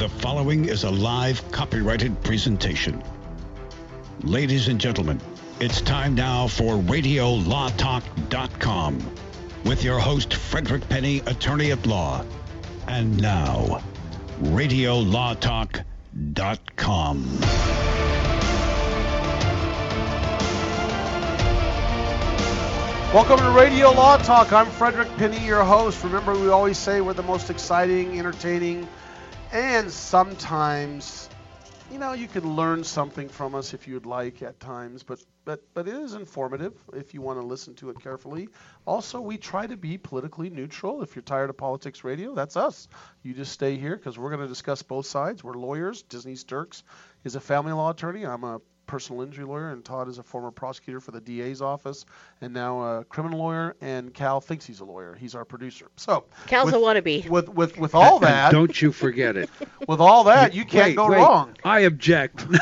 The following is a live copyrighted presentation. Ladies and gentlemen, it's time now for RadioLawTalk.com with your host, Frederick Penny, attorney at law. And now, RadioLawTalk.com. Welcome to Radio Law Talk. I'm Frederick Penny, your host. Remember, we always say we're the most exciting, entertaining, and sometimes, you know, you can learn something from us if you'd like at times, but but but it is informative if you want to listen to it carefully. Also, we try to be politically neutral. If you're tired of politics radio, that's us. You just stay here because we're going to discuss both sides. We're lawyers. Denise Dirks is a family law attorney. I'm a personal injury lawyer, and Todd is a former prosecutor for the DA's office, and now a criminal lawyer. And Cal thinks he's a lawyer. He's our producer. So Cal's with, a wannabe. With with with all that, Don't you forget it. with all that, you can't Wait, go wait. wrong. I object.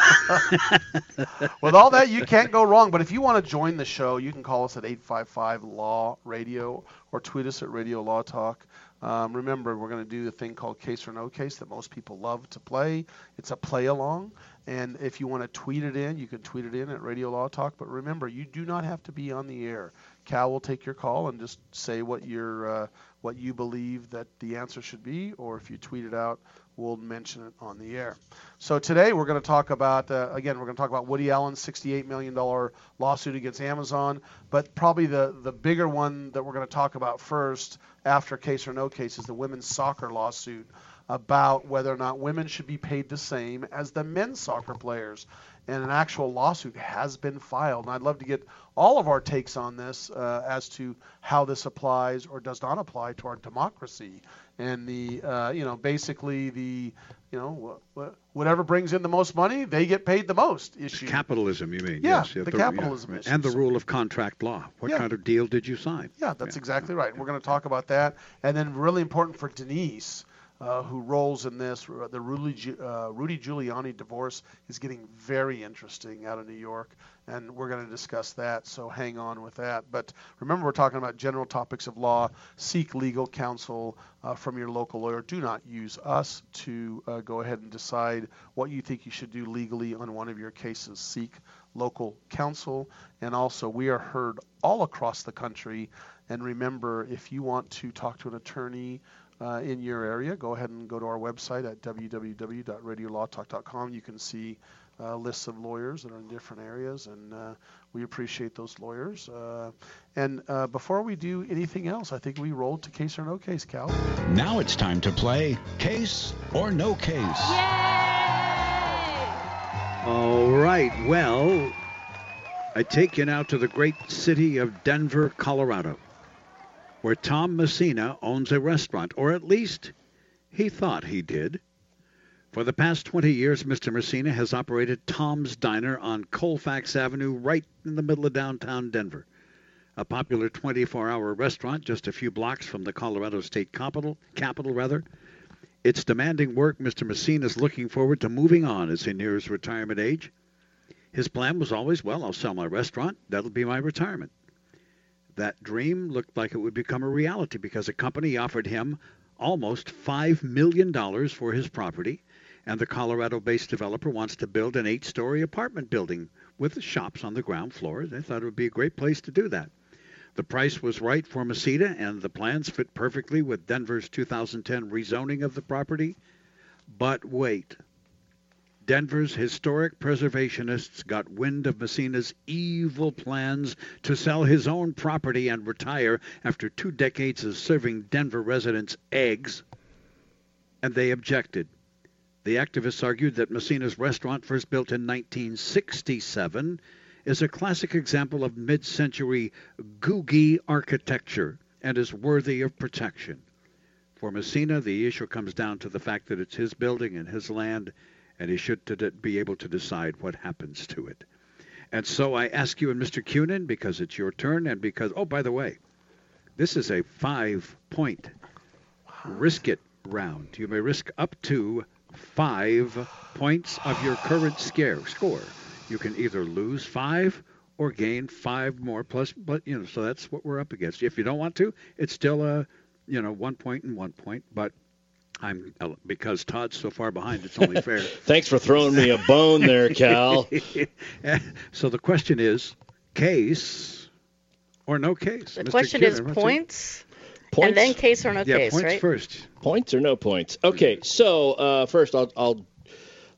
With all that, you can't go wrong. But if you want to join the show, you can call us at 855 Law Radio or tweet us at Radio Law Talk. Um, remember, we're going to do the thing called Case or No Case that most people love to play. It's a play along. And if you want to tweet it in, you can tweet it in at Radio Law Talk. But remember, you do not have to be on the air. Cal will take your call and just say what your uh, what you believe that the answer should be, or if you tweet it out, we'll mention it on the air. So today we're going to talk about uh, again we're going to talk about Woody Allen's 68 million dollar lawsuit against Amazon, but probably the the bigger one that we're going to talk about first after case or no case is the women's soccer lawsuit about whether or not women should be paid the same as the men's soccer players. And an actual lawsuit has been filed. And I'd love to get all of our takes on this uh, as to how this applies or does not apply to our democracy. And the, uh, you know, basically the, you know, wh- wh- whatever brings in the most money, they get paid the most issue. Capitalism, you mean? Yeah, yes, yeah, the yeah, capitalism issue. And the rule of contract law. What Yeah. kind of deal did you sign? Yeah, that's exactly right. We're going to talk about that, and then really important for Denise, uh, who rolls in this. uh, The Rudy, uh, Rudy Giuliani divorce is getting very interesting out of New York, and we're going to discuss that. So hang on with that. But remember, we're talking about general topics of law. Seek legal counsel uh, from your local lawyer. Do not use us to uh, go ahead and decide what you think you should do legally on one of your cases. Seek local counsel, and also we are heard all across the country. And remember, if you want to talk to an attorney uh, in your area, go ahead and go to our website at www.radiolawtalk.com. You can see uh, lists of lawyers that are in different areas, and uh, we appreciate those lawyers. Uh, and uh, before we do anything else, I think we rolled to case or no case, Cal. Now it's time to play Case or No Case. All right. Well, I take you now to the great city of Denver, Colorado, where Tom Messina owns a restaurant, or at least he thought he did. For the past 20 years, Mr. Messina has operated Tom's Diner on Colfax Avenue, right in the middle of downtown Denver. A popular 24-hour restaurant just a few blocks from the Colorado State Capitol, capital rather. It's demanding work. Mr. Messina is looking forward to moving on as he nears retirement age. His plan was always, well, I'll sell my restaurant. That'll be my retirement. That dream looked like it would become a reality because a company offered him almost $5 million for his property, and the Colorado based developer wants to build an eight story apartment building with shops on the ground floor. They thought it would be a great place to do that. The price was right for Messina, and the plans fit perfectly with Denver's 2010 rezoning of the property. But wait. Denver's historic preservationists got wind of Messina's evil plans to sell his own property and retire after two decades of serving Denver residents eggs, and they objected. The activists argued that Messina's restaurant, first built in 1967, is a classic example of mid century googie architecture and is worthy of protection. For Messina, the issue comes down to the fact that it's his building and his land, and he should be able to decide what happens to it. And so I ask you and Mr. Cunin, because it's your turn, and because, oh, by the way, this is a five point risk it round. You may risk up to five points of your current scare, score. You can either lose five or gain five more plus, but you know, so that's what we're up against. If you don't want to, it's still a, you know, one point and one point, but I'm uh, because Todd's so far behind. It's only fair. Thanks for throwing me a bone there, Cal. so the question is, case or no case? The Mr. question Kidder, is what's points, Points, and then case or no it? Yeah, case, points right? first. points or no points? Okay, so uh, first I'll I'll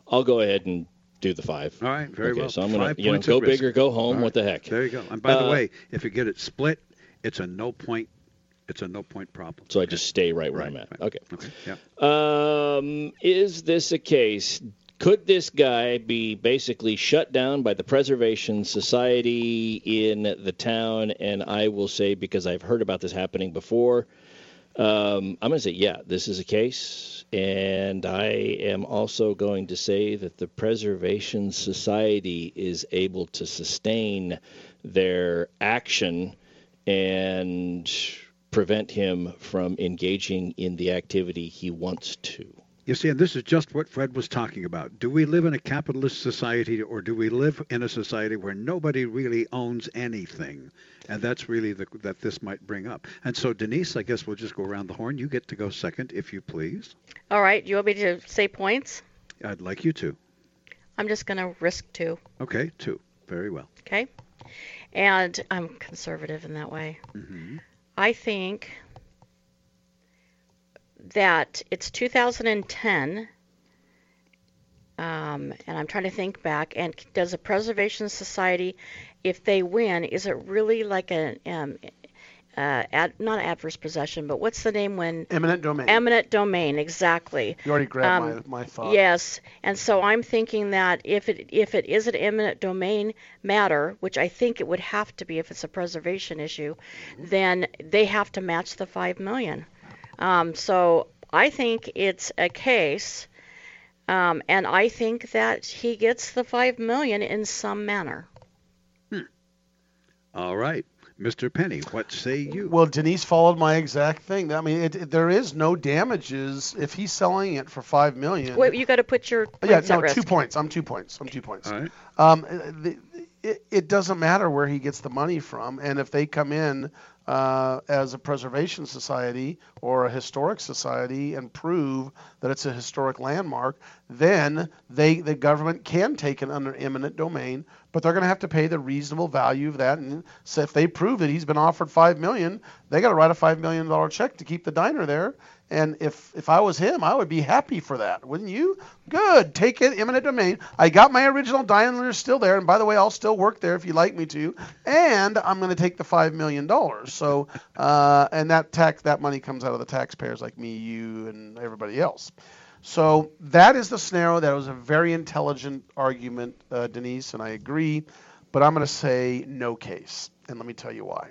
I'll go ahead and do the five. All right, very okay, well. so I'm gonna Five you know go at risk. big or go home. All right. What the heck? There you go. And by the Uh, way, if you get it split, it's a no point. It's a no point problem. So I just stay right where Right, I'm at. right. Okay. Okay. Yeah. Um, is this a case? Could this guy be basically shut down by the Preservation Society in the town? And I will say, because I've heard about this happening before, um, I'm going to say, yeah, this is a case. And I am also going to say that the Preservation Society is able to sustain their action and prevent him from engaging in the activity he wants to. You see, and this is just what Fred was talking about. Do we live in a capitalist society or do we live in a society where nobody really owns anything? And that's really the, that this might bring up. And so, Denise, I guess we'll just go around the horn. You get to go second, if you please. All right, you want me to say points? I'd like you to. I'm just going to risk two, Okay, two. Very well. okay? And I'm conservative in that way. hmm I think that it's 2010, um, and I'm trying to think back. And does a preservation society, if they win, is it really like a um, uh, ad, not adverse possession, but what's the name when Eminent domain. eminent domain? Exactly. you already grabbed um, my, my thought. Yes, and so I'm thinking that if it if it is an eminent domain matter, which I think it would have to be if it's a preservation issue, then they have to match the five million. Um, so I think it's a case, um, and I think that he gets the five million in some manner. All right. Mr. Penny, what say you? Well, Denise followed my exact thing. I mean, it, it- there is no damages if he's selling it for five million. Wait, you got to put your yeah, points at no, risk. two points. I'm two points. I'm two points. All right. Um, the, it, it doesn't matter where he gets the money from, and if they come in uh, as a preservation society or a historic society and prove that it's a historic landmark, then they the government can take it under eminent domain, but they're going to have to pay the reasonable value of that. And so if they prove that he's been offered five million, they got to write a five million dollar check to keep the diner there. And if if I was him, I would be happy for that, wouldn't you? Good, take it, eminent domain. I got my original diner still there, and by the way, I'll still work there if you'd like me to. And I'm going to take the five million dollars. So, uh, and that tax, that money comes out of the taxpayers like me, you, and everybody else. So that is the scenario. That was a very intelligent argument, uh, Denise, and I agree. But I'm going to say no case, and let me tell you why.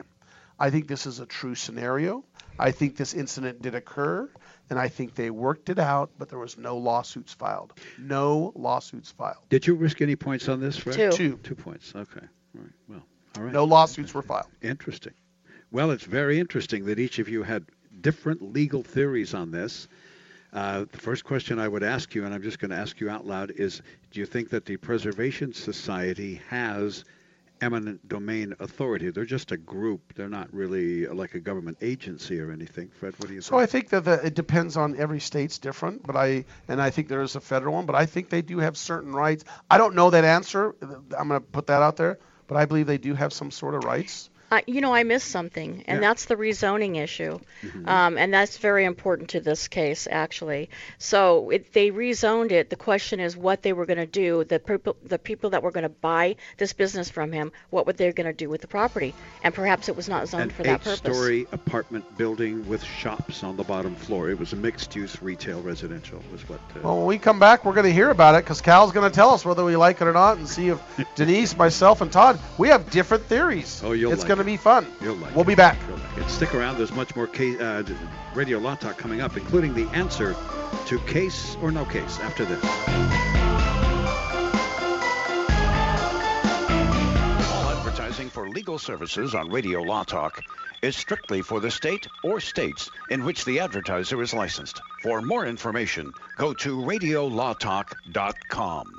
I think this is a true scenario. I think this incident did occur, and I think they worked it out, but there was no lawsuits filed. No lawsuits filed. Did you risk any points on this, Fred? Two. Two. Two points. Okay. All right. Well, all right. No lawsuits were filed. Interesting. Well, it's very interesting that each of you had different legal theories on this. Uh, the first question I would ask you, and I'm just going to ask you out loud, is do you think that the Preservation Society has eminent domain authority? They're just a group. They're not really uh, like a government agency or anything. Fred, what do you So I think? think that the, it depends on every state's different, but I and I think there is a federal one, but I think they do have certain rights. I don't know that answer. I'm going to put that out there, but I believe they do have some sort of rights. Uh, you know, I missed something, and Yeah. that's the rezoning issue, Mm-hmm. um, and that's very important to this case, actually. So it, they rezoned it. The question is what they were going to do. The people, the people that were going to buy this business from him, what were they going to do with the property? And perhaps it was not zoned An for that purpose. eight-story apartment building with shops on the bottom floor. It was a mixed-use retail residential, was what. Uh, Well, when we come back, we're going to hear about it because Cal's going to tell us whether we like it or not, and see if Denise, myself, and Todd we have different theories. Oh, you'll It's like going to be fun. You'll like We'll it. be back. You'll like it. Stick around. There's much more case, uh, radio law talk coming up, including the answer to case or no case after this. All advertising for legal services on Radio Law Talk is strictly for the state or states in which the advertiser is licensed. For more information, go to radiolawtalk.com.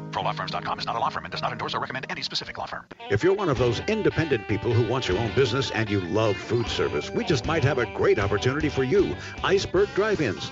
ProLawFirms.com is not a law firm and does not endorse or recommend any specific law firm. If you're one of those independent people who wants your own business and you love food service, we just might have a great opportunity for you. Iceberg Drive-Ins.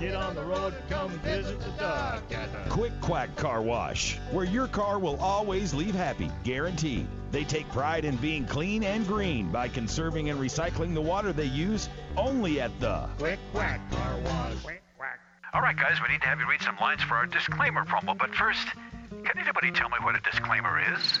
Get on the road, come visit the duck at the Quick Quack Car Wash, where your car will always leave happy, guaranteed. They take pride in being clean and green by conserving and recycling the water they use only at the Quick Quack Car Wash. Quick Quack. All right, guys, we need to have you read some lines for our disclaimer promo. But first, can anybody tell me what a disclaimer is?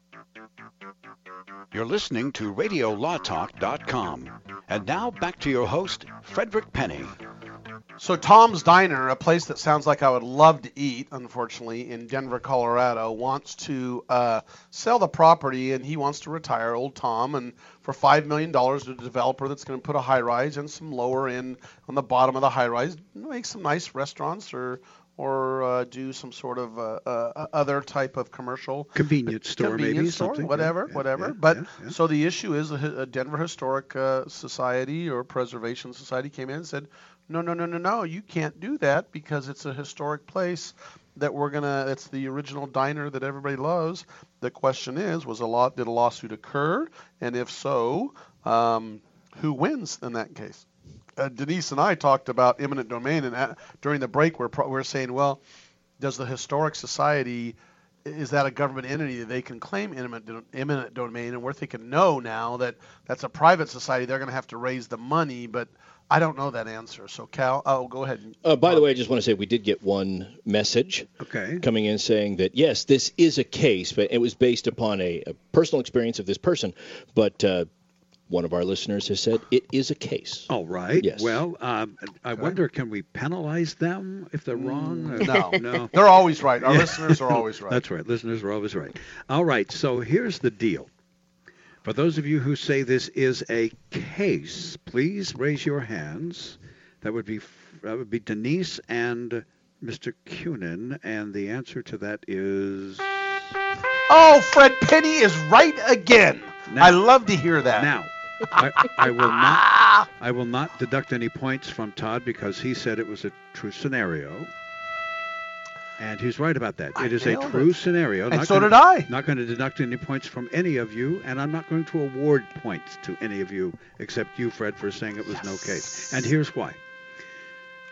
You're listening to RadioLawTalk.com. And now back to your host, Frederick Penny. So Tom's Diner, a place that sounds like I would love to eat, unfortunately, in Denver, Colorado, wants to uh, sell the property and he wants to retire old Tom and for five million dollars to a developer that's going to put a high rise and some lower end on the bottom of the high rise, make some nice restaurants or or uh, do some sort of uh, uh, other type of commercial Convenience store, convenience maybe store, something. whatever, Yeah, whatever. yeah, but yeah, so the issue is a, Denver Historic uh, Society or Preservation Society came in and said, no, no, no, no, no, you can't do that because it's a historic place that we're gonna. It's the original diner that everybody loves. The question is, was a lot did a lawsuit occur, and if so, um, who wins in that case? Uh, Denise and I talked about eminent domain, and uh, during the break, we're pro- we're saying, well, does the historic society is that a government entity that they can claim eminent, do- eminent domain? And we're thinking no now that that's a private society. They're going to have to raise the money, but I don't know that answer. So Cal, oh, go ahead. Uh, by the way, I just want to say we did get one message okay. coming in saying that yes, this is a case, but it was based upon a, a personal experience of this person. But uh, one of our listeners has said it is a case. All right. Yes. Well, um, I wonder, can we penalize them if they're wrong? Mm, no. no. They're always right. Our Yeah. listeners are always right. That's right. Listeners are always right. All right. So here's the deal. For those of you who say this is a case, please raise your hands. That would be that would be Denise and Mr. Cunin, and the answer to that is Oh, Fred Penny is right again. Now- I love to hear that. now. I, I will not. Ah! I will not deduct any points from Todd because he said it was a true scenario, and he's right about that. I it is a true it. scenario. And Not so gonna- did I. Not going to deduct any points from any of you, and I'm not going to award points to any of you except you, Fred, for saying it was no case. And here's why.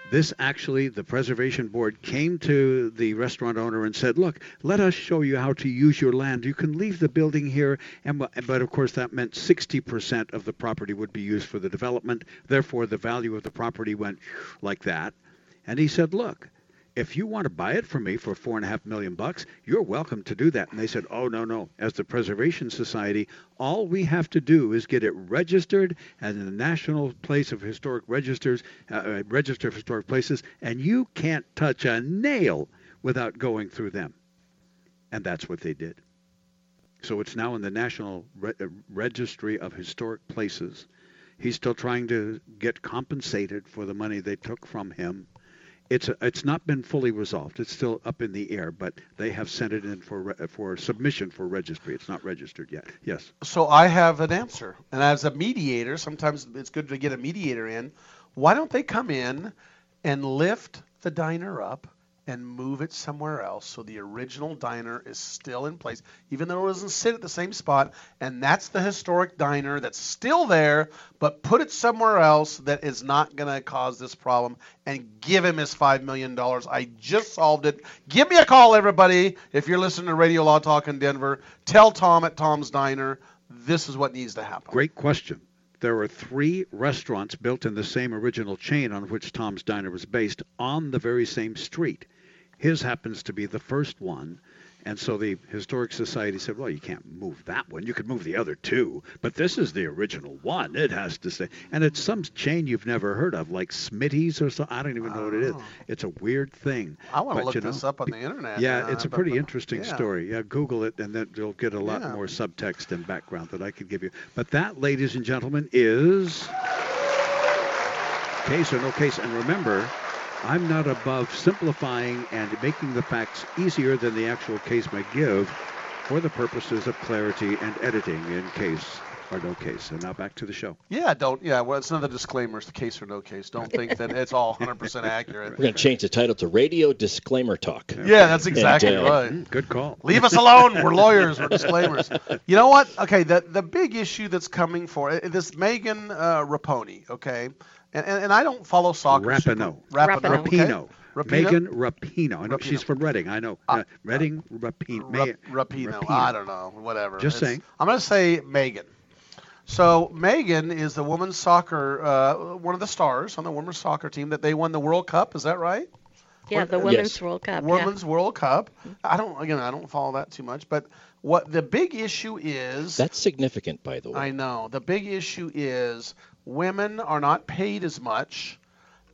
This actually, the preservation board came to the restaurant owner and said, "Look, let us show you how to use your land. You can leave the building here, and but of course that meant 60% of the property would be used for the development. Therefore, the value of the property went like that." And he said, "Look, if you want to buy it from me for four and a half million bucks, you're welcome to do that. And they said, oh, no, no. As the Preservation Society, all we have to do is get it registered as the National Place of Historic Registers, uh, uh, Register of Historic Places, and you can't touch a nail without going through them. And that's what they did. So it's now in the National Re- uh, Registry of Historic Places. He's still trying to get compensated for the money they took from him it's it's not been fully resolved. It's still up in the air, but they have sent it in for for submission for registry. It's not registered yet. Yes. So I have an answer. And as a mediator, sometimes it's good to get a mediator in. Why don't they come in and lift the diner up and move it somewhere else so the original diner is still in place, even though it doesn't sit at the same spot? And that's the historic diner that's still there, but put it somewhere else that is not going to cause this problem and give him his $5 million. I just solved it. Give me a call, everybody. If you're listening to Radio Law Talk in Denver, tell Tom at Tom's Diner this is what needs to happen. Great question. There are three restaurants built in the same original chain on which Tom's Diner was based on the very same street. His happens to be the first one. And so the Historic Society said, well, you can't move that one. You could move the other two. But this is the original one. It has to stay. And it's some chain you've never heard of, like Smitty's or something. I don't even know what it is. It's a weird thing. I want to look you know, this up on the internet. yeah, uh, it's a but- pretty but- interesting yeah. story. Yeah, Google it, and then you'll get a lot Yeah. more subtext and background that I could give you. But that, ladies and gentlemen, is case or no case. And remember, I'm not above simplifying and making the facts easier than the actual case may give for the purposes of clarity and editing in case or no case. And now back to the show. Yeah, don't. Yeah, well, it's another disclaimer. It's the case or no case. Don't think that it's all 100% accurate. We're going to change the title to Radio Disclaimer Talk. Yeah, that's exactly And, uh, right. Good call. Leave us alone. We're lawyers. We're disclaimers. You know what? Okay, the the big issue that's coming for uh, this Megan uh, Raponi. Okay, and, and and I don't follow soccer. super- Rapinoe. Rapinoe. okay? Rapino. Rapino? Megan Rapino. I know Rapino. she's from Redding. I know. Uh, Redding Rapino. Rap- Rapino. I don't know. Whatever. Just It's- saying. I'm going to say Megan. So Megan is the women's soccer, uh, one of the stars on the women's soccer team that they won the World Cup. Is that right? Yeah, the Women's World Cup. yeah. Women's World Cup. I don't again. I don't follow that too much, but what the big issue is. That's significant, by the way. I know. The big issue is women are not paid as much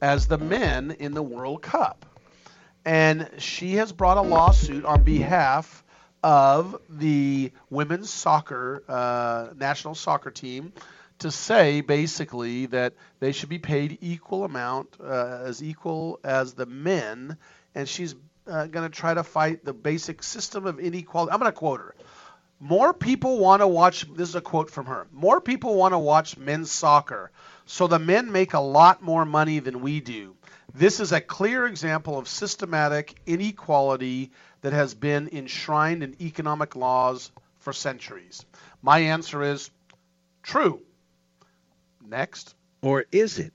as the men in the World Cup. And she has brought a lawsuit on behalf of the women's soccer, uh, national soccer team, to say basically that they should be paid equal amount, uh, as equal as the men. And she's uh, going to try to fight the basic system of inequality. I'm going to quote her. More people want to watch, this is a quote from her. More people want to watch men's soccer, so the men make a lot more money than we do. This is a clear example of systematic inequality that has been enshrined in economic laws for centuries. My answer is true. Next. Or is it?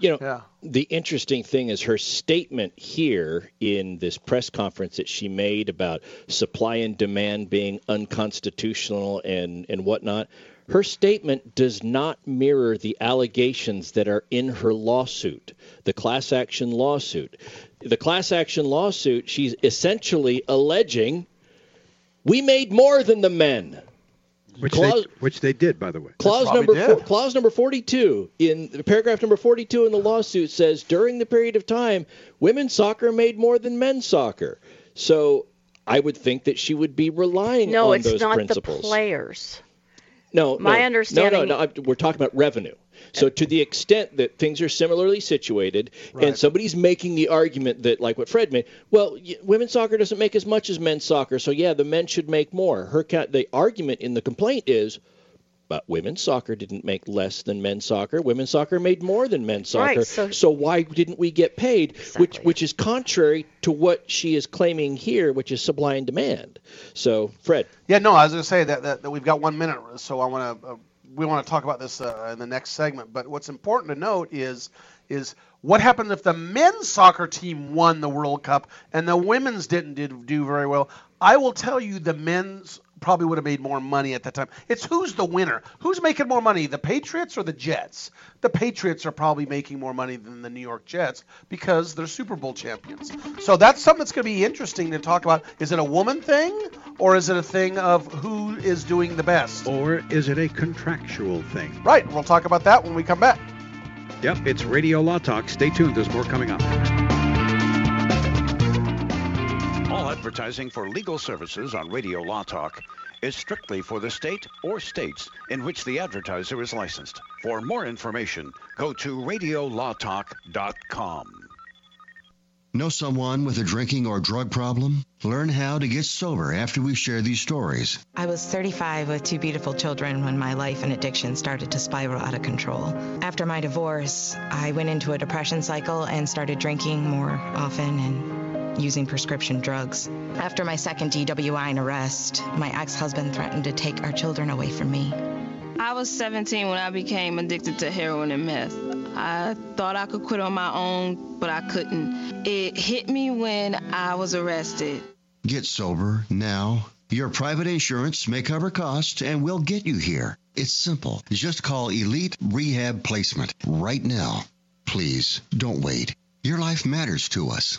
You know, Yeah. the interesting thing is her statement here in this press conference that she made about supply and demand being unconstitutional and, and whatnot. Her statement does not mirror the allegations that are in her lawsuit, the class action lawsuit. The class action lawsuit, she's essentially alleging we made more than the men. Which Clause- they, which they did, by the way. Clause number four, clause number 42 in paragraph number 42 in the lawsuit says during the period of time women's soccer made more than men's soccer. So I would think that she would be relying No, on it's not the players. No, My no, understanding- No, no, no. We're talking about revenue. So to the extent that things are similarly situated, and somebody's making the argument that, like what Fred made, well, women's soccer doesn't make as much as men's soccer, so yeah, the men should make more. Her the argument in the complaint is. But women's soccer didn't make less than men's soccer. Women's soccer made more than men's soccer. Right, soccer. so- why didn't we get paid? Which which is contrary to what she is claiming here, which is supply and demand. So, Fred. Yeah, no, I was going to say that, that, that we've got one minute, so I want to uh, we want to talk about this uh, in the next segment. But what's important to note is is what happened if the men's soccer team won the World Cup and the women's didn't did, do very well? I will tell you, the men's probably would have made more money at that time. It's who's the winner? Who's making more money, the Patriots or the Jets? The Patriots are probably making more money than the New York Jets because they're Super Bowl champions. So that's something that's going to be interesting to talk about. Is it a woman thing or is it a thing of who is doing the best? Or is it a contractual thing? Right. We'll talk about that when we come back. Yep, it's Radio Law Talk. Stay tuned. There's more coming up. All advertising for legal services on Radio Law Talk is strictly for the state or states in which the advertiser is licensed. For more information, go to radiolawtalk.com. Know someone with a drinking or drug problem? Learn how to get sober after we share these stories. I was 35 with two beautiful children when my life and addiction started to spiral out of control. After my divorce, I went into a depression cycle and started drinking more often and using prescription drugs. After my second DWI and arrest, my ex husband threatened to take our children away from me. I was 17 when I became addicted to heroin and meth. I thought I could quit on my own, but I couldn't. It hit me when I was arrested. Get sober now. Your private insurance may cover costs and we'll get you here. It's simple. Just call Elite Rehab Placement right now. Please don't wait. Your life matters to us.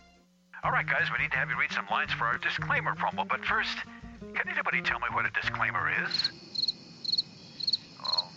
All right, guys, we need to have you read some lines for our disclaimer promo, but first, can anybody tell me what a disclaimer is?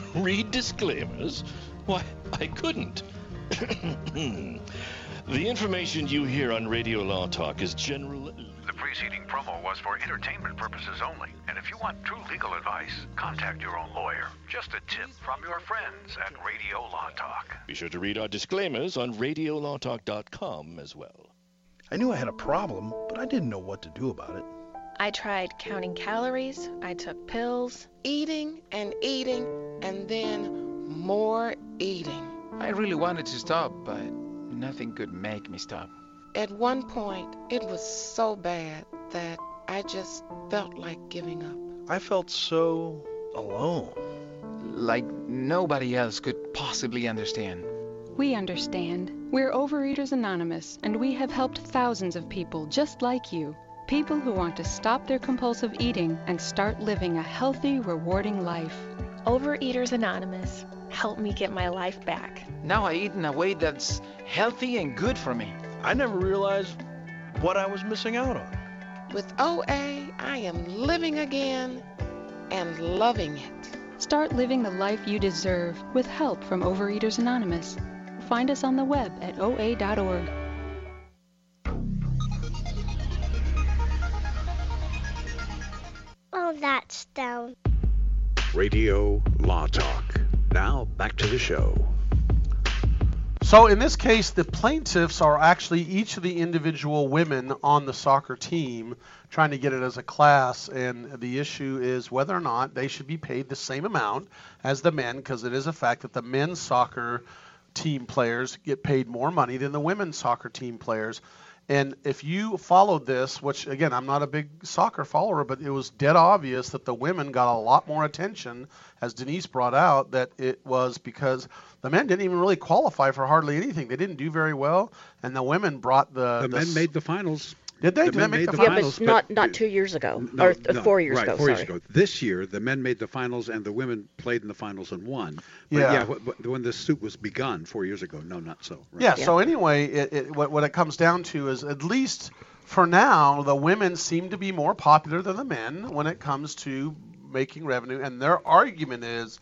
Read disclaimers? Why, I couldn't. the information you hear on Radio Law Talk is general. The preceding promo was for entertainment purposes only. And if you want true legal advice, contact your own lawyer. Just a tip from your friends at Radio Law Talk. Be sure to read our disclaimers on RadioLawTalk.com as well. I knew I had a problem, but I didn't know what to do about it. I tried counting calories, I took pills, eating and eating, and then more eating. I really wanted to stop, but nothing could make me stop. At one point, it was so bad that I just felt like giving up. I felt so alone. Like nobody else could possibly understand. We understand. We're Overeaters Anonymous, and we have helped thousands of people just like you. People who want to stop their compulsive eating and start living a healthy, rewarding life. Overeaters Anonymous, help me get my life back. Now I eat in a way that's healthy and good for me. I never realized what I was missing out on. With OA, I am living again and loving it. Start living the life you deserve with help from Overeaters Anonymous. Find us on the web at oa.org. Oh, that's down. Radio Law Talk. Now back to the show. So in this case, the plaintiffs are actually each of the individual women on the soccer team trying to get it as a class, and the issue is whether or not they should be paid the same amount as the men, because it is a fact that the men's soccer team players get paid more money than the women's soccer team players. And if you followed this, which again, I'm not a big soccer follower, but it was dead obvious that the women got a lot more attention, as Denise brought out, that it was because the men didn't even really qualify for hardly anything. They didn't do very well, and the women brought the. The men made the finals. Did they? The Did men they make made the the yeah, finals, but not not two years ago No, or th- no, four years right, ago. Four sorry. years ago. This year, the men made the finals and the women played in the finals and won. But Yeah. yeah, wh- wh- when this suit was begun four years ago, no, not so. Right. Yeah, So anyway, it, it, what what it comes down to is at least for now, the women seem to be more popular than the men when it comes to making revenue, and their argument is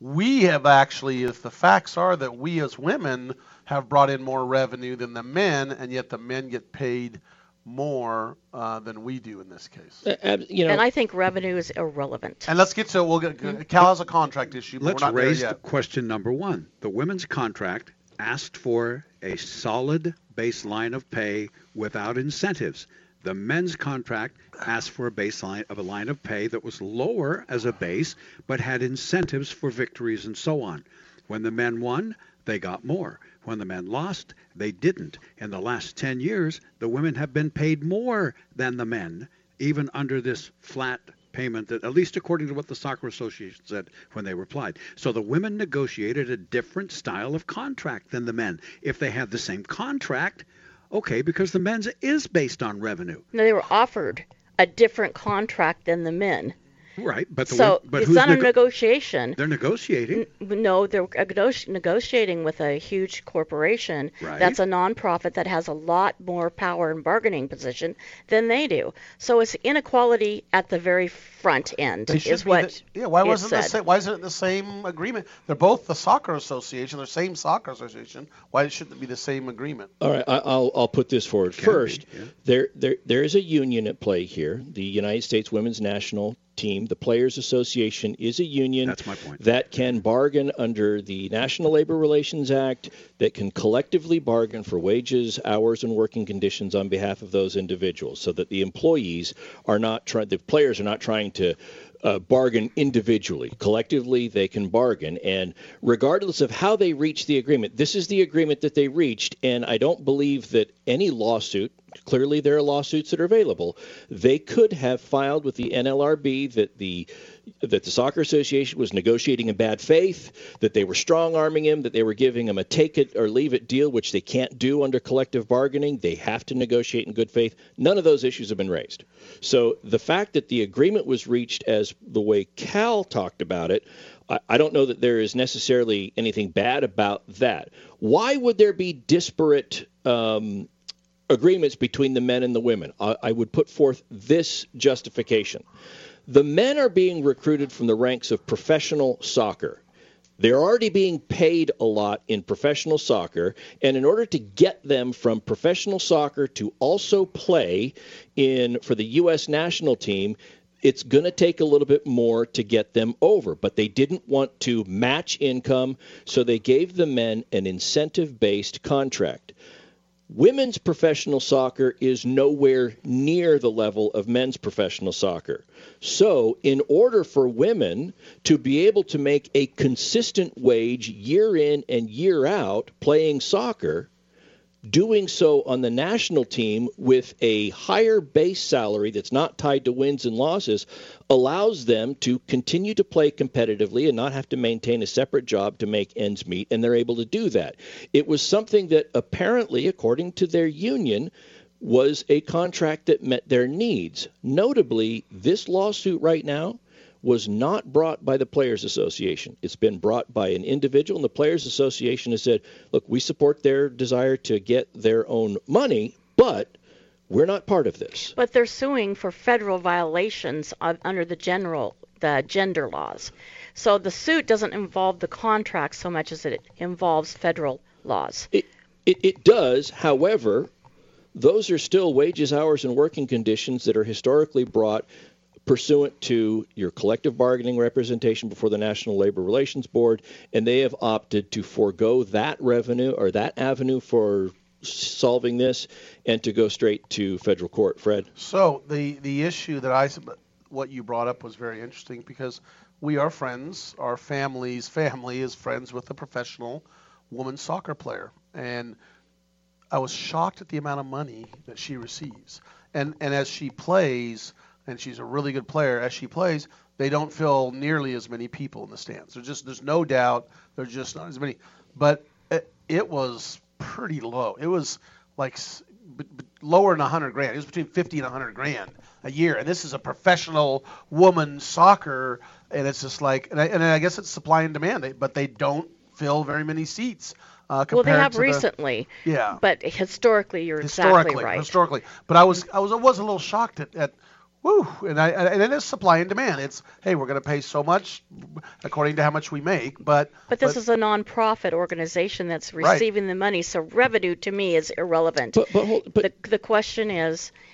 we have actually, if the facts are that we as women have brought in more revenue than the men, and yet the men get paid more uh, than we do in this case. Uh, you know, and I think revenue is irrelevant. And let's get to we'll get Cal has a contract issue, but Let's we're not raise there the yet. question number one. The women's contract asked for a solid baseline of pay without incentives. The men's contract asked for a baseline of a line of pay that was lower as a base, but had incentives for victories and so on. When the men won, they got more. When the men lost, they didn't. In the last 10 years, the women have been paid more than the men, even under this flat payment that, at least according to what the Soccer Association said when they replied. So the women negotiated a different style of contract than the men. If they had the same contract, okay, because the men's is based on revenue. No, they were offered a different contract than the men. Right, but the so one- but it's who's not a nego- negotiation. They're negotiating. No, they're nego- negotiating with a huge corporation Right. that's a nonprofit that has a lot more power and bargaining position than they do. So it's inequality at the very front end is what the, yeah. Why wasn't the same, Why isn't it the same agreement? They're both the soccer association. They're same soccer association. Why shouldn't it be the same agreement? All right, I, I'll I'll put this forward Can be, first. yeah. There there there is a union at play here. The United States Women's National Team, the Players Association, is a union. That's my point. That can bargain under the National Labor Relations Act. That can collectively bargain for wages, hours, and working conditions on behalf of those individuals, so that the employees are not trying. The players are not trying to uh, bargain individually. Collectively, they can bargain. And regardless of how they reach the agreement, this is the agreement that they reached. And I don't believe that any lawsuit, clearly there are lawsuits that are available, they could have filed with the NLRB that the that the soccer association was negotiating in bad faith, that they were strong arming him, that they were giving him a take it or leave it deal, which they can't do under collective bargaining. They have to negotiate in good faith. None of those issues have been raised. So the fact that the agreement was reached as the way Cal talked about it, I, I don't know that there is necessarily anything bad about that. Why would there be disparate um, agreements between the men and the women? I, I would put forth this justification. The men are being recruited from the ranks of professional soccer. They're already being paid a lot in professional soccer, and in order to get them from professional soccer to also play in for the U.S. national team, it's going to take a little bit more to get them over. But they didn't want to match income, so they gave the men an incentive based contract. Women's professional soccer is nowhere near the level of men's professional soccer. So, in order for women to be able to make a consistent wage year in and year out playing soccer, doing so on the national team with a higher base salary that's not tied to wins and losses allows them to continue to play competitively and not have to maintain a separate job to make ends meet, and they're able to do that. It was something that apparently, according to their union, was a contract that met their needs. Notably, this lawsuit right now was not brought by the Players Association. It's been brought by an individual, and the Players Association has said, look, we support their desire to get their own money, but we're not part of this. But they're suing for federal violations of, under the general the gender laws. So the suit doesn't involve the contract so much as it involves federal laws. It, it, it does, however, those are still wages, hours, and working conditions that are historically brought pursuant to your collective bargaining representation before the National Labor Relations Board, and they have opted to forego that revenue or that avenue for solving this and to go straight to federal court. Fred? So the the issue that I what you brought up was very interesting because we are friends. Our family's family is friends with a professional woman soccer player, and I was shocked at the amount of money that she receives. And and as she plays, and she's a really good player, as she plays, they don't fill nearly as many people in the stands. There's just there's no doubt there's just not as many. But it, it was pretty low. It was like b- b- lower than 100 grand. It was between 50 and 100 grand a year. And this is a professional woman soccer, and it's just like, and I, and I guess it's supply and demand. They, but they don't fill very many seats. Uh, Well, they have to the- recently. yeah. But historically, you're historically, exactly right. historically. But I was I was I was a little shocked at, at woo, and I and it is supply and demand. It's hey, we're going to pay so much according to how much we make, but But this is a nonprofit organization that's Right. receiving the money, so revenue to me is irrelevant. But, but, the, the question is, i-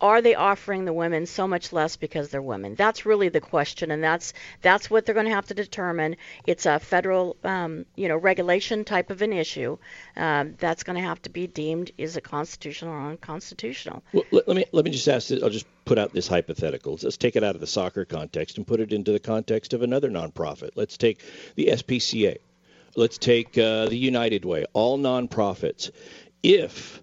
are they offering the women so much less because they're women? That's really the question, and that's that's what they're going to have to determine. It's a federal, um, you know, regulation type of an issue. Um, that's going to have to be deemed is it constitutional or unconstitutional. Well, let, let me let me just ask this. I'll just put out this hypothetical. Let's take it out of the soccer context and put it into the context of another nonprofit. Let's take the SPCA. Let's take uh, the United Way. All nonprofits. If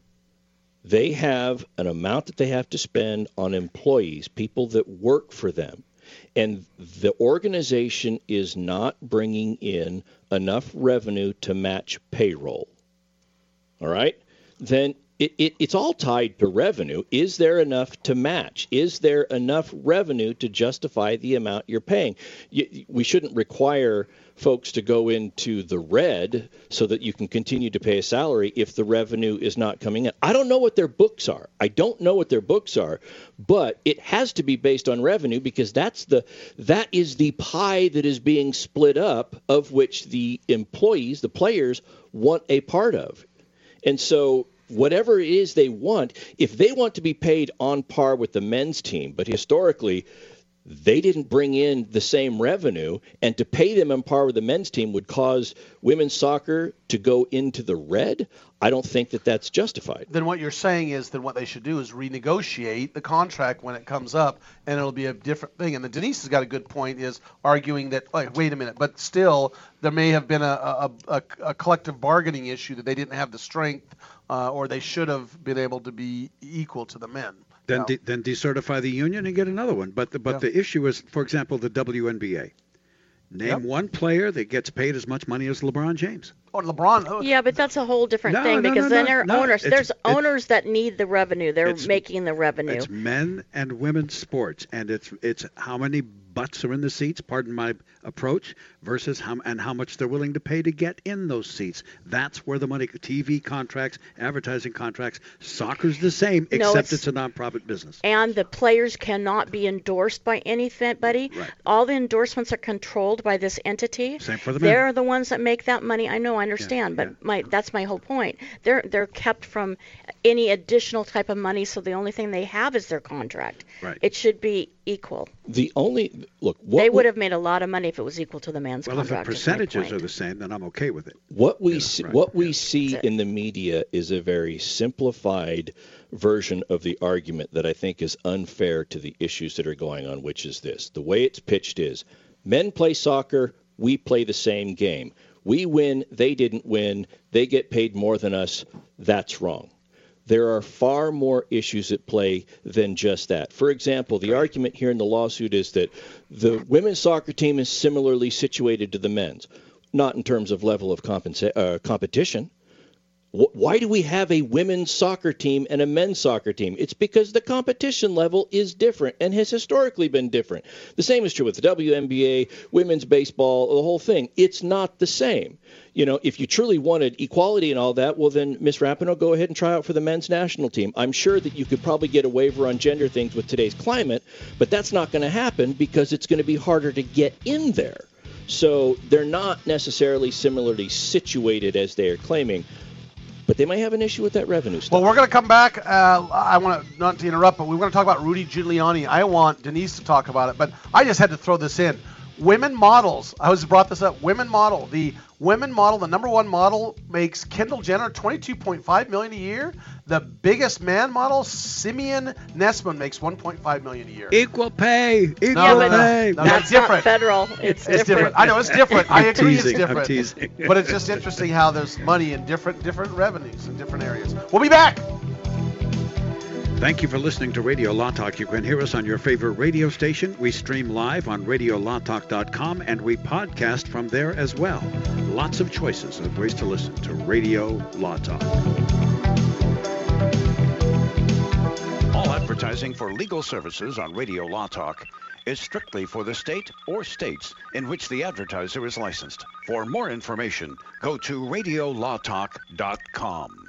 they have an amount that they have to spend on employees, people that work for them, and the organization is not bringing in enough revenue to match payroll, all right, then it, it, it's all tied to revenue. Is there enough to match? Is there enough revenue to justify the amount you're paying? You, we shouldn't require folks to go into the red so that you can continue to pay a salary if the revenue is not coming in. I don't know what their books are. I don't know what their books are, but it has to be based on revenue because that's the that is the pie that is being split up of which the employees, the players want a part of. And so whatever it is they want, if they want to be paid on par with the men's team, but historically they didn't bring in the same revenue, and to pay them on par with the men's team would cause women's soccer to go into the red. I don't think that that's justified. Then what you're saying is that what they should do is renegotiate the contract when it comes up, and it'll be a different thing. And then Denise has got a good point, is arguing that, like, wait a minute, but still there may have been a, a, a, a collective bargaining issue that they didn't have the strength, uh, or they should have been able to be equal to the men. Then, No. de- then decertify the union and get another one. But the, but Yeah. the issue is, for example, the WNBA. Name Yep. one player that gets paid as much money as LeBron James. Oh, LeBron. Oh, Yeah, but that's a whole different No, thing no, because no, then no, there are no, owners. it's- There's it's- owners that need the revenue. They're making the revenue. It's men and women's sports, and it's it's how many butts are in the seats. Pardon my approach. Versus how and how much they're willing to pay to get in those seats. That's where the money. TV contracts, advertising contracts. Soccer's the same, No, except it's- it's, a nonprofit business. and the players cannot be endorsed by anybody. Right. All the endorsements are controlled by this entity. Same for the men. They're the ones that make that money. I know, I understand, but my that's my whole point. They're they're kept from any additional type of money, so the only thing they have is their contract. Right. It should be equal. The only look what they we- would have made a lot of money if it was equal to the man's Well, if the contract. is my percentages are the same, then I'm okay with it. What we see, what we see in the media is a very simplified version of the argument that I think is unfair to the issues that are going on, which is this: the way it's pitched is, men play soccer, we play the same game. We win, they didn't win, they get paid more than us. That's wrong. There are far more issues at play than just that. For example, the argument here in the lawsuit is that the women's soccer team is similarly situated to the men's, not in terms of level of compensa- uh, competition. Wh- Why do we have a women's soccer team and a men's soccer team? It's because the competition level is different and has historically been different. The same is true with the WNBA, women's baseball, the whole thing. It's not the same. You know, if you truly wanted equality and all that, well, then Miss Rapinoe, go ahead and try out for the men's national team. I'm sure that you could probably get a waiver on gender things with today's climate, but that's not going to happen because it's going to be harder to get in there. So they're not necessarily similarly situated as they are claiming but they might have an issue with that revenue stuff. Well, we're going to come back. Uh, I want to not to interrupt, but we want to talk about Rudy Giuliani. I want Denise to talk about it, but I just had to throw this in. Women models. I was brought this up. Women model. The women model, the number one model, makes Kendall Jenner 22.5 million a year. The biggest man model, Simeon Nesman, makes 1.5 million a year. Equal pay. Equal No, no, no. pay. No, that's different. federal. It's, It's different. I know it's different. I agree teasing, it's I'm different. teasing. But it's just interesting how there's money in different different revenues in different areas. We'll be back. Thank you for listening to Radio Law Talk. You can hear us on your favorite radio station. We stream live on radiolawtalk.com and we podcast from there as well. Lots of choices of ways to listen to Radio Law Talk. All advertising for legal services on Radio Law Talk is strictly for the state or states in which the advertiser is licensed. For more information, go to radiolawtalk.com.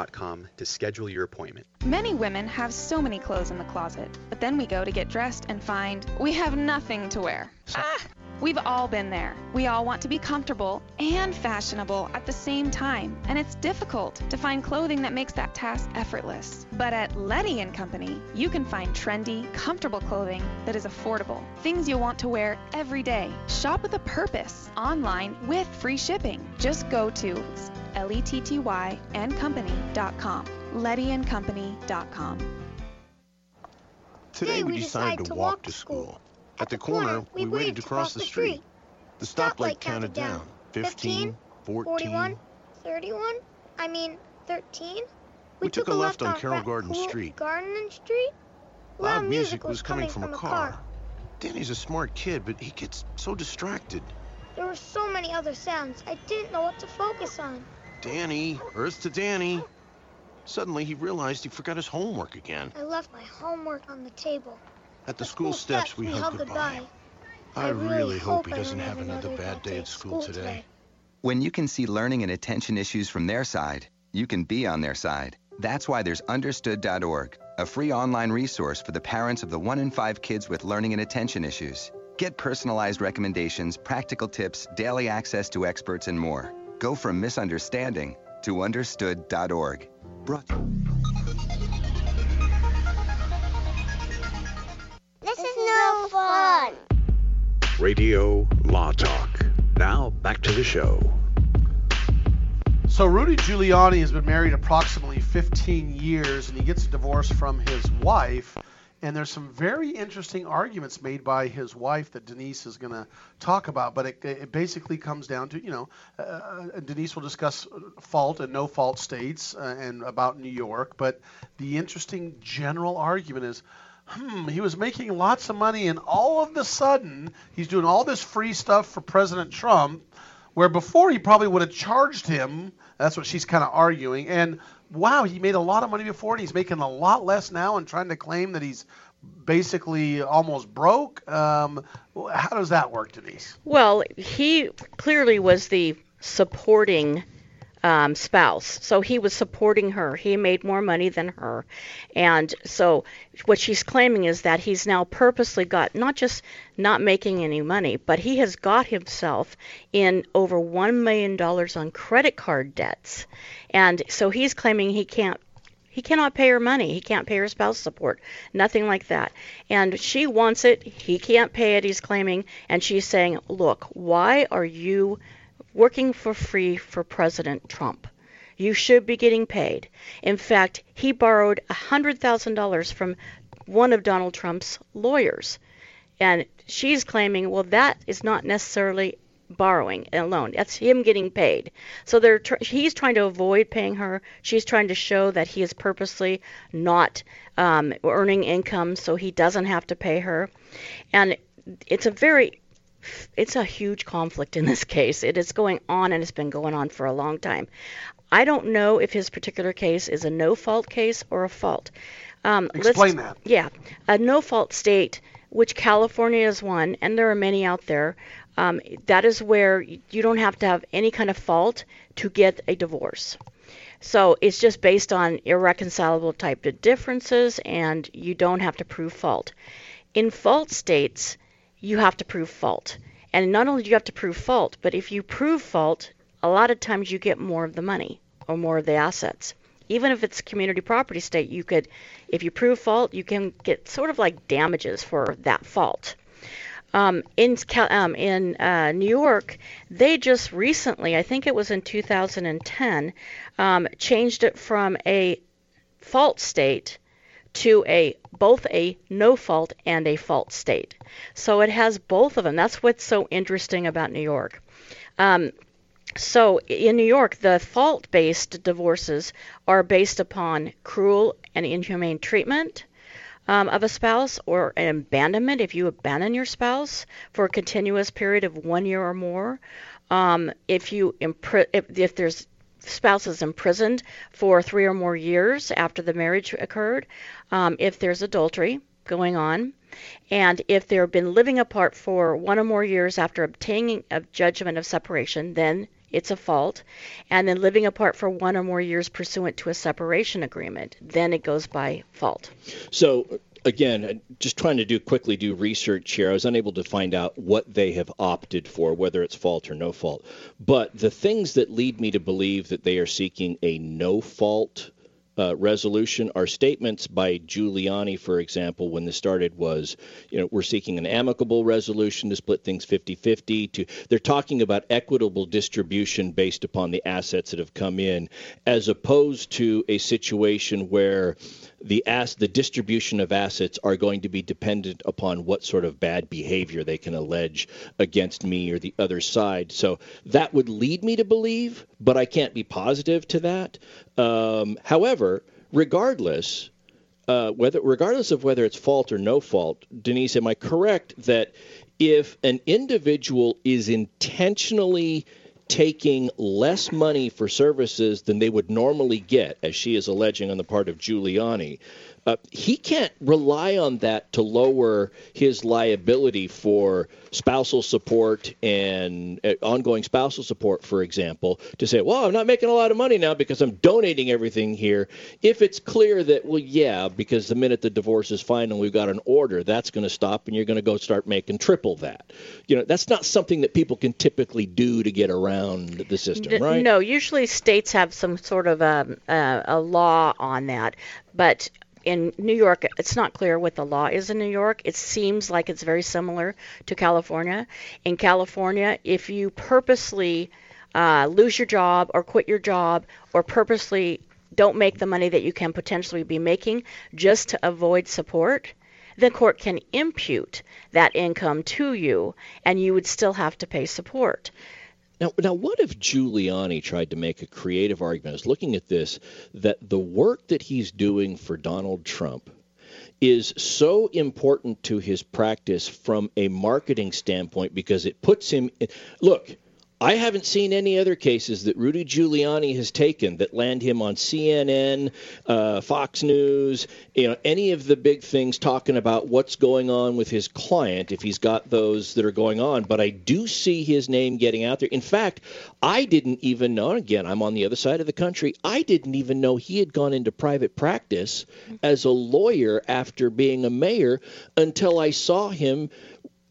to schedule your appointment. Many women have so many clothes in the closet, but then we go to get dressed and find we have nothing to wear. Ah! We've all been there. We all want to be comfortable and fashionable at the same time, and it's difficult to find clothing that makes that task effortless. But at Letty & Company, you can find trendy, comfortable clothing that is affordable. Things you'll want to wear every day. Shop with a purpose online with free shipping. Just go to L-E-T-T-Y and company.com. LettyandCompany.com. Today we decided to walk to school. At the corner, we waited to cross the street. The stoplight counted down. 15, 14. 41, 31, I mean 13. We took a left on Carroll Garden Street. Garden Street? Loud music was coming from a car. Danny's a smart kid, but he gets so distracted. There were so many other sounds, I didn't know what to focus on. Danny, Earth to Danny. Suddenly he realized he forgot his homework again. I left my homework on the table. At the school steps, we hugged goodbye. I really hope he doesn't have another bad day at school today. When you can see learning and attention issues from their side, you can be on their side. That's why there's understood.org, a free online resource for the parents of the one in five kids with learning and attention issues. Get personalized recommendations, practical tips, daily access to experts, and more. Go from misunderstanding to understood.org. Brought fun. Radio Law Talk. Now, back to the show. So Rudy Giuliani has been married approximately 15 years, and he gets a divorce from his wife. And there's some very interesting arguments made by his wife that Denise is going to talk about. But it, it basically comes down to, you know, uh, Denise will discuss fault and no fault states uh, and about New York. But the interesting general argument is, hmm, he was making lots of money, and all of a sudden he's doing all this free stuff for President Trump, where before he probably would have charged him. That's what she's kind of arguing. And wow, he made a lot of money before, and he's making a lot less now, and trying to claim that he's basically almost broke. Um, how does that work, Denise? Well, he clearly was the supporting um, spouse. So he was supporting her. He made more money than her. And so what she's claiming is that he's now purposely got not just not making any money, but he has got himself in over $1 million on credit card debts. And so he's claiming he can't he cannot pay her money. He can't pay her spouse support. Nothing like that. And she wants it. He can't pay it, he's claiming. And she's saying, Look, why are you working for free for President Trump? You should be getting paid. In fact, he borrowed $100,000 from one of Donald Trump's lawyers. And she's claiming, well, that is not necessarily borrowing a loan. That's him getting paid. So they're tr- he's trying to avoid paying her. She's trying to show that he is purposely not um, earning income, so he doesn't have to pay her. And it's a very it's a huge conflict in this case. It is going on and it's been going on for a long time. I don't know if his particular case is a no fault case or a fault. Um, Explain that. Yeah, a no fault state, which California is one, and there are many out there. Um, that is where you don't have to have any kind of fault to get a divorce. So it's just based on irreconcilable type of differences, and you don't have to prove fault. In fault states, you have to prove fault. And not only do you have to prove fault, but if you prove fault, a lot of times you get more of the money or more of the assets. Even if it's community property state, you could, if you prove fault, you can get sort of like damages for that fault. Um, in um, in uh, New York, they just recently, I think it was in 2010, um, changed it from a fault state to a both a no fault and a fault state. So it has both of them. That's what's so interesting about New York. Um, so in New York, the fault-based divorces are based upon cruel and inhumane treatment um, of a spouse or an abandonment if you abandon your spouse for a continuous period of one year or more. Um, if you impri- if, if there's spouses imprisoned for three or more years after the marriage occurred, um, if there's adultery going on, and if they've been living apart for one or more years after obtaining a judgment of separation, then it's a fault. And then living apart for one or more years pursuant to a separation agreement, then it goes by fault. So again, just trying to do quickly do research here. I was unable to find out what they have opted for, whether it's fault or no fault. But the things that lead me to believe that they are seeking a no fault uh, resolution are statements by Giuliani, for example, when this started was, you know, we're seeking an amicable resolution to split things 50-50. To they're talking about equitable distribution based upon the assets that have come in, as opposed to a situation where the ass the distribution of assets are going to be dependent upon what sort of bad behavior they can allege against me or the other side. So that would lead me to believe, but I can't be positive to that. Um, however, regardless, uh, whether regardless of whether it's fault or no fault, Denise, am I correct that if an individual is intentionally taking less money for services than they would normally get, as she is alleging on the part of Giuliani, uh, he can't rely on that to lower his liability for spousal support and uh, ongoing spousal support, for example, to say, well, I'm not making a lot of money now because I'm donating everything here. If it's clear that, well, yeah, because the minute the divorce is final, we've got an order, that's going to stop and you're going to go start making triple that. You know, that's not something that people can typically do to get around the system, right? No, usually states have some sort of a, a, a law on that. But in New York, it's not clear what the law is in New York. It seems like it's very similar to California. In California, if you purposely uh, lose your job or quit your job or purposely don't make the money that you can potentially be making just to avoid support, the court can impute that income to you and you would still have to pay support. Now, now, what if Giuliani tried to make a creative argument? I was looking at this that the work that he's doing for Donald Trump is so important to his practice from a marketing standpoint because it puts him in. Look, I haven't seen any other cases that Rudy Giuliani has taken that land him on CNN, uh, Fox News, you know, any of the big things talking about what's going on with his client if he's got those that are going on. But I do see his name getting out there. In fact, I didn't even know. Again, I'm on the other side of the country. I didn't even know he had gone into private practice as a lawyer after being a mayor until I saw him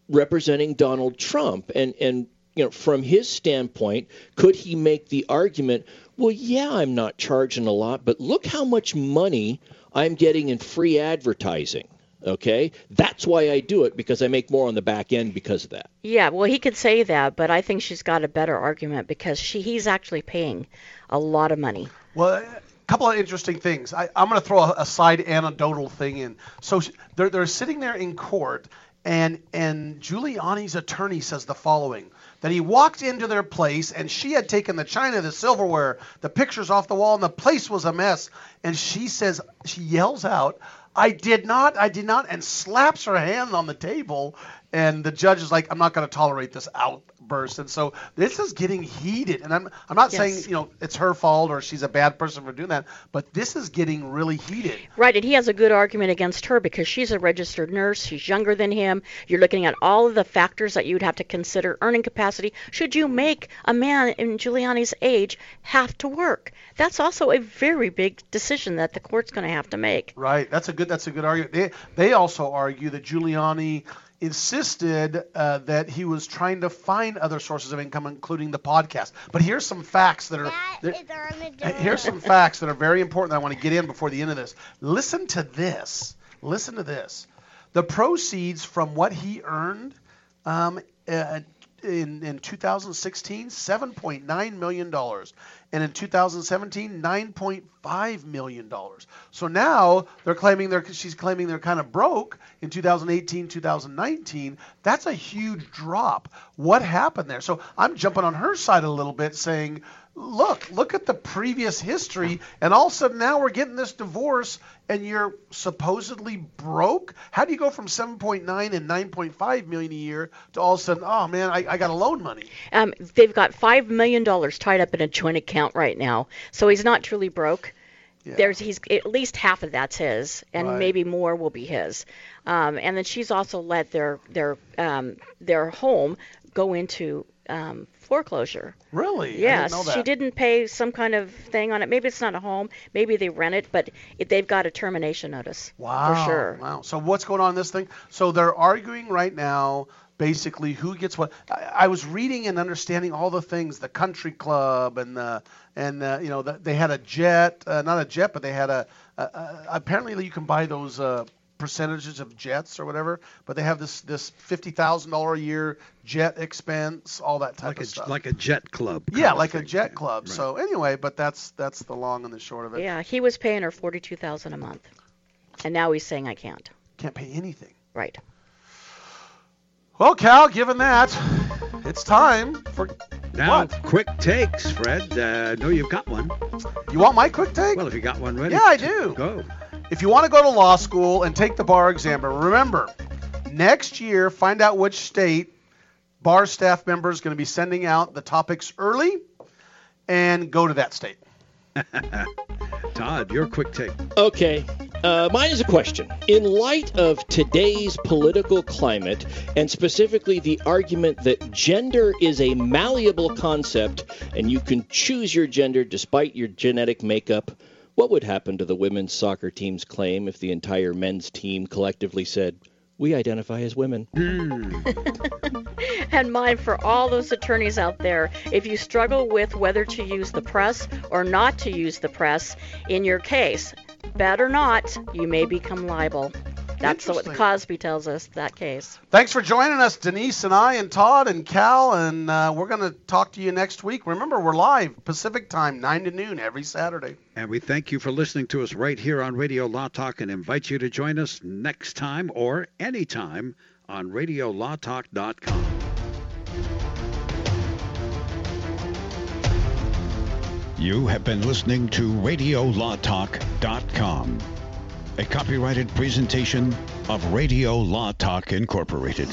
representing Donald Trump and and you know, from his standpoint, could he make the argument, well, yeah, I'm not charging a lot, but look how much money I'm getting in free advertising. Okay, that's why I do it because I make more on the back end because of that. Yeah, well, he could say that, but I think she's got a better argument because she he's actually paying a lot of money. Well, a couple of interesting things. I, I'm going to throw a, a side anecdotal thing in. So sh- they're, they're sitting there in court, and and Giuliani's attorney says the following: that he walked into their place, and she had taken the china, the silverware, the pictures off the wall, and the place was a mess. And she says, she yells out, "I did not, I did not," and slaps her hand on the table. And the judge is like, "I'm not going to tolerate this outburst." And so this is getting heated. And I'm I'm not Yes. saying you know it's her fault or she's a bad person for doing that, but this is getting really heated. Right, and he has a good argument against her because she's a registered nurse. She's younger than him. You're looking at all of the factors that you would have to consider earning capacity. Should you make a man in Giuliani's age have to work? That's also a very big decision that the court's going to have to make. Right. That's a good. That's a good argument. They they also argue that Giuliani insisted uh, that he was trying to find other sources of income, including the podcast. But here's some facts that are. that- uh, here's some facts that are very important that I want to get in before the end of this. Listen to this. Listen to this. The proceeds from what he earned um, uh, in in 2016, 7.9 million dollars, and in 2017, 9.5 million dollars. So now they're claiming they're she's claiming they're kind of broke in 2018, 2019. That's a huge drop. What happened there? So I'm jumping on her side a little bit, saying. Look, look at the previous history, and all of a sudden now we're getting this divorce, and you're supposedly broke. How do you go from 7.9 and 9.5 million a year to all of a sudden, oh man, I, I got a loan money? Um, they've got five million dollars tied up in a joint account right now, so he's not truly broke. There's he's at least half of that's his, and Right. maybe more will be his. Um, and then she's also let their their um, their home go into um, foreclosure. Really? I Yes, didn't know she didn't pay some kind of thing on it. Maybe it's not a home. Maybe they rent it, but it, they've got a termination notice Wow. for sure. Wow. So what's going on in this thing? So they're arguing right now basically who gets what. I, I was reading and understanding all the things, the country club and the and the, you know the, they had a jet, uh, not a jet, but they had a apparently you can buy those uh, percentages of jets or whatever, but they have this this fifty thousand dollar a year jet expense, all that type Like of a, stuff. like a jet club. yeah, of like a jet club. So anyway, but that's that's the long and the short of it. Yeah, he was paying her forty-two thousand a month, and now he's saying I can't. Can't pay anything. Right. Well, Cal, given that, it's time for Now, what? quick takes, Fred. Uh, I know you've got one. You want my quick take? Well, if you got one ready. Yeah, I do. Go. If you want to go to law school and take the bar exam, but remember, next year, find out which state bar staff member is going to be sending out the topics early and go to that state. Todd, your quick take. Okay. Uh, mine is a question. In light of today's political climate, and specifically the argument that gender is a malleable concept and you can choose your gender despite your genetic makeup, what would happen to the women's soccer team's claim if the entire men's team collectively said, We identify as women? And mine for all those attorneys out there, if you struggle with whether to use the press or not to use the press in your case, bet or not, you may become liable. That's what Cosby tells us, that case. Thanks for joining us, Denise and I, and Todd and Cal, and uh, we're going to talk to you next week. Remember, we're live Pacific time, 9 to noon every Saturday. And we thank you for listening to us right here on Radio Law Talk and invite you to join us next time or anytime on RadioLawTalk.com. You have been listening to RadioLawTalk.com, a copyrighted presentation of Radio Law Talk Incorporated.